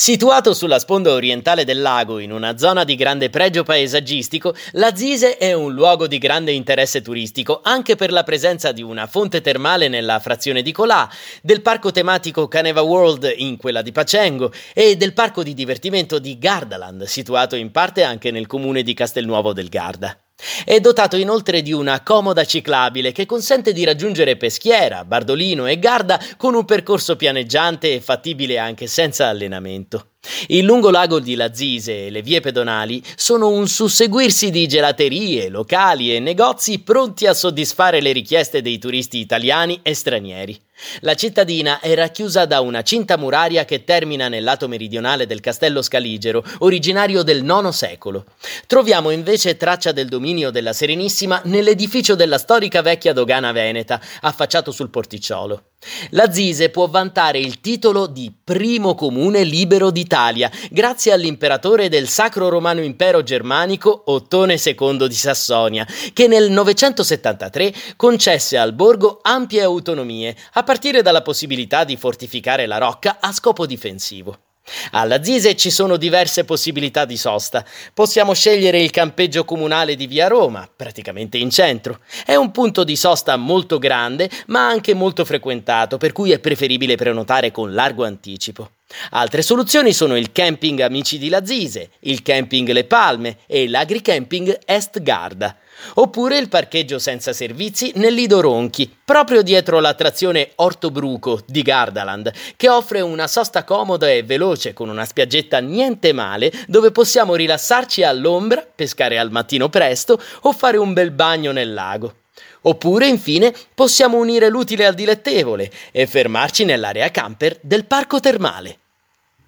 Situato sulla sponda orientale del lago, in una zona di grande pregio paesaggistico, la Zise è un luogo di grande interesse turistico anche per la presenza di una fonte termale nella frazione di Colà, del parco tematico Caneva World in quella di Pacengo e del parco di divertimento di Gardaland, situato in parte anche nel comune di Castelnuovo del Garda. È dotato inoltre di una comoda ciclabile che consente di raggiungere Peschiera, Bardolino e Garda con un percorso pianeggiante e fattibile anche senza allenamento. Il lungo lago di Lazise e le vie pedonali sono un susseguirsi di gelaterie, locali e negozi pronti a soddisfare le richieste dei turisti italiani e stranieri. La cittadina è racchiusa da una cinta muraria che termina nel lato meridionale del castello Scaligero, originario del IX secolo. Troviamo invece traccia del dominio della Serenissima nell'edificio della storica vecchia dogana veneta, affacciato sul porticciolo. La Zise può vantare il titolo di primo comune libero d'Italia, grazie all'imperatore del Sacro Romano Impero Germanico Ottone II di Sassonia, che nel 973 concesse al borgo ampie autonomie, partire dalla possibilità di fortificare la rocca a scopo difensivo. Alla Zise ci sono diverse possibilità di sosta. Possiamo scegliere il campeggio comunale di Via Roma, praticamente in centro. È un punto di sosta molto grande, ma anche molto frequentato, per cui è preferibile prenotare con largo anticipo. Altre soluzioni sono il camping Amici di Lazise, il camping Le Palme e l'agricamping Est Garda, oppure il parcheggio senza servizi nel Lido Ronchi, proprio dietro l'attrazione Ortobruco di Gardaland, che offre una sosta comoda e veloce con una spiaggetta niente male dove possiamo rilassarci all'ombra, pescare al mattino presto o fare un bel bagno nel lago. Oppure, infine, possiamo unire l'utile al dilettevole e fermarci nell'area camper del parco termale.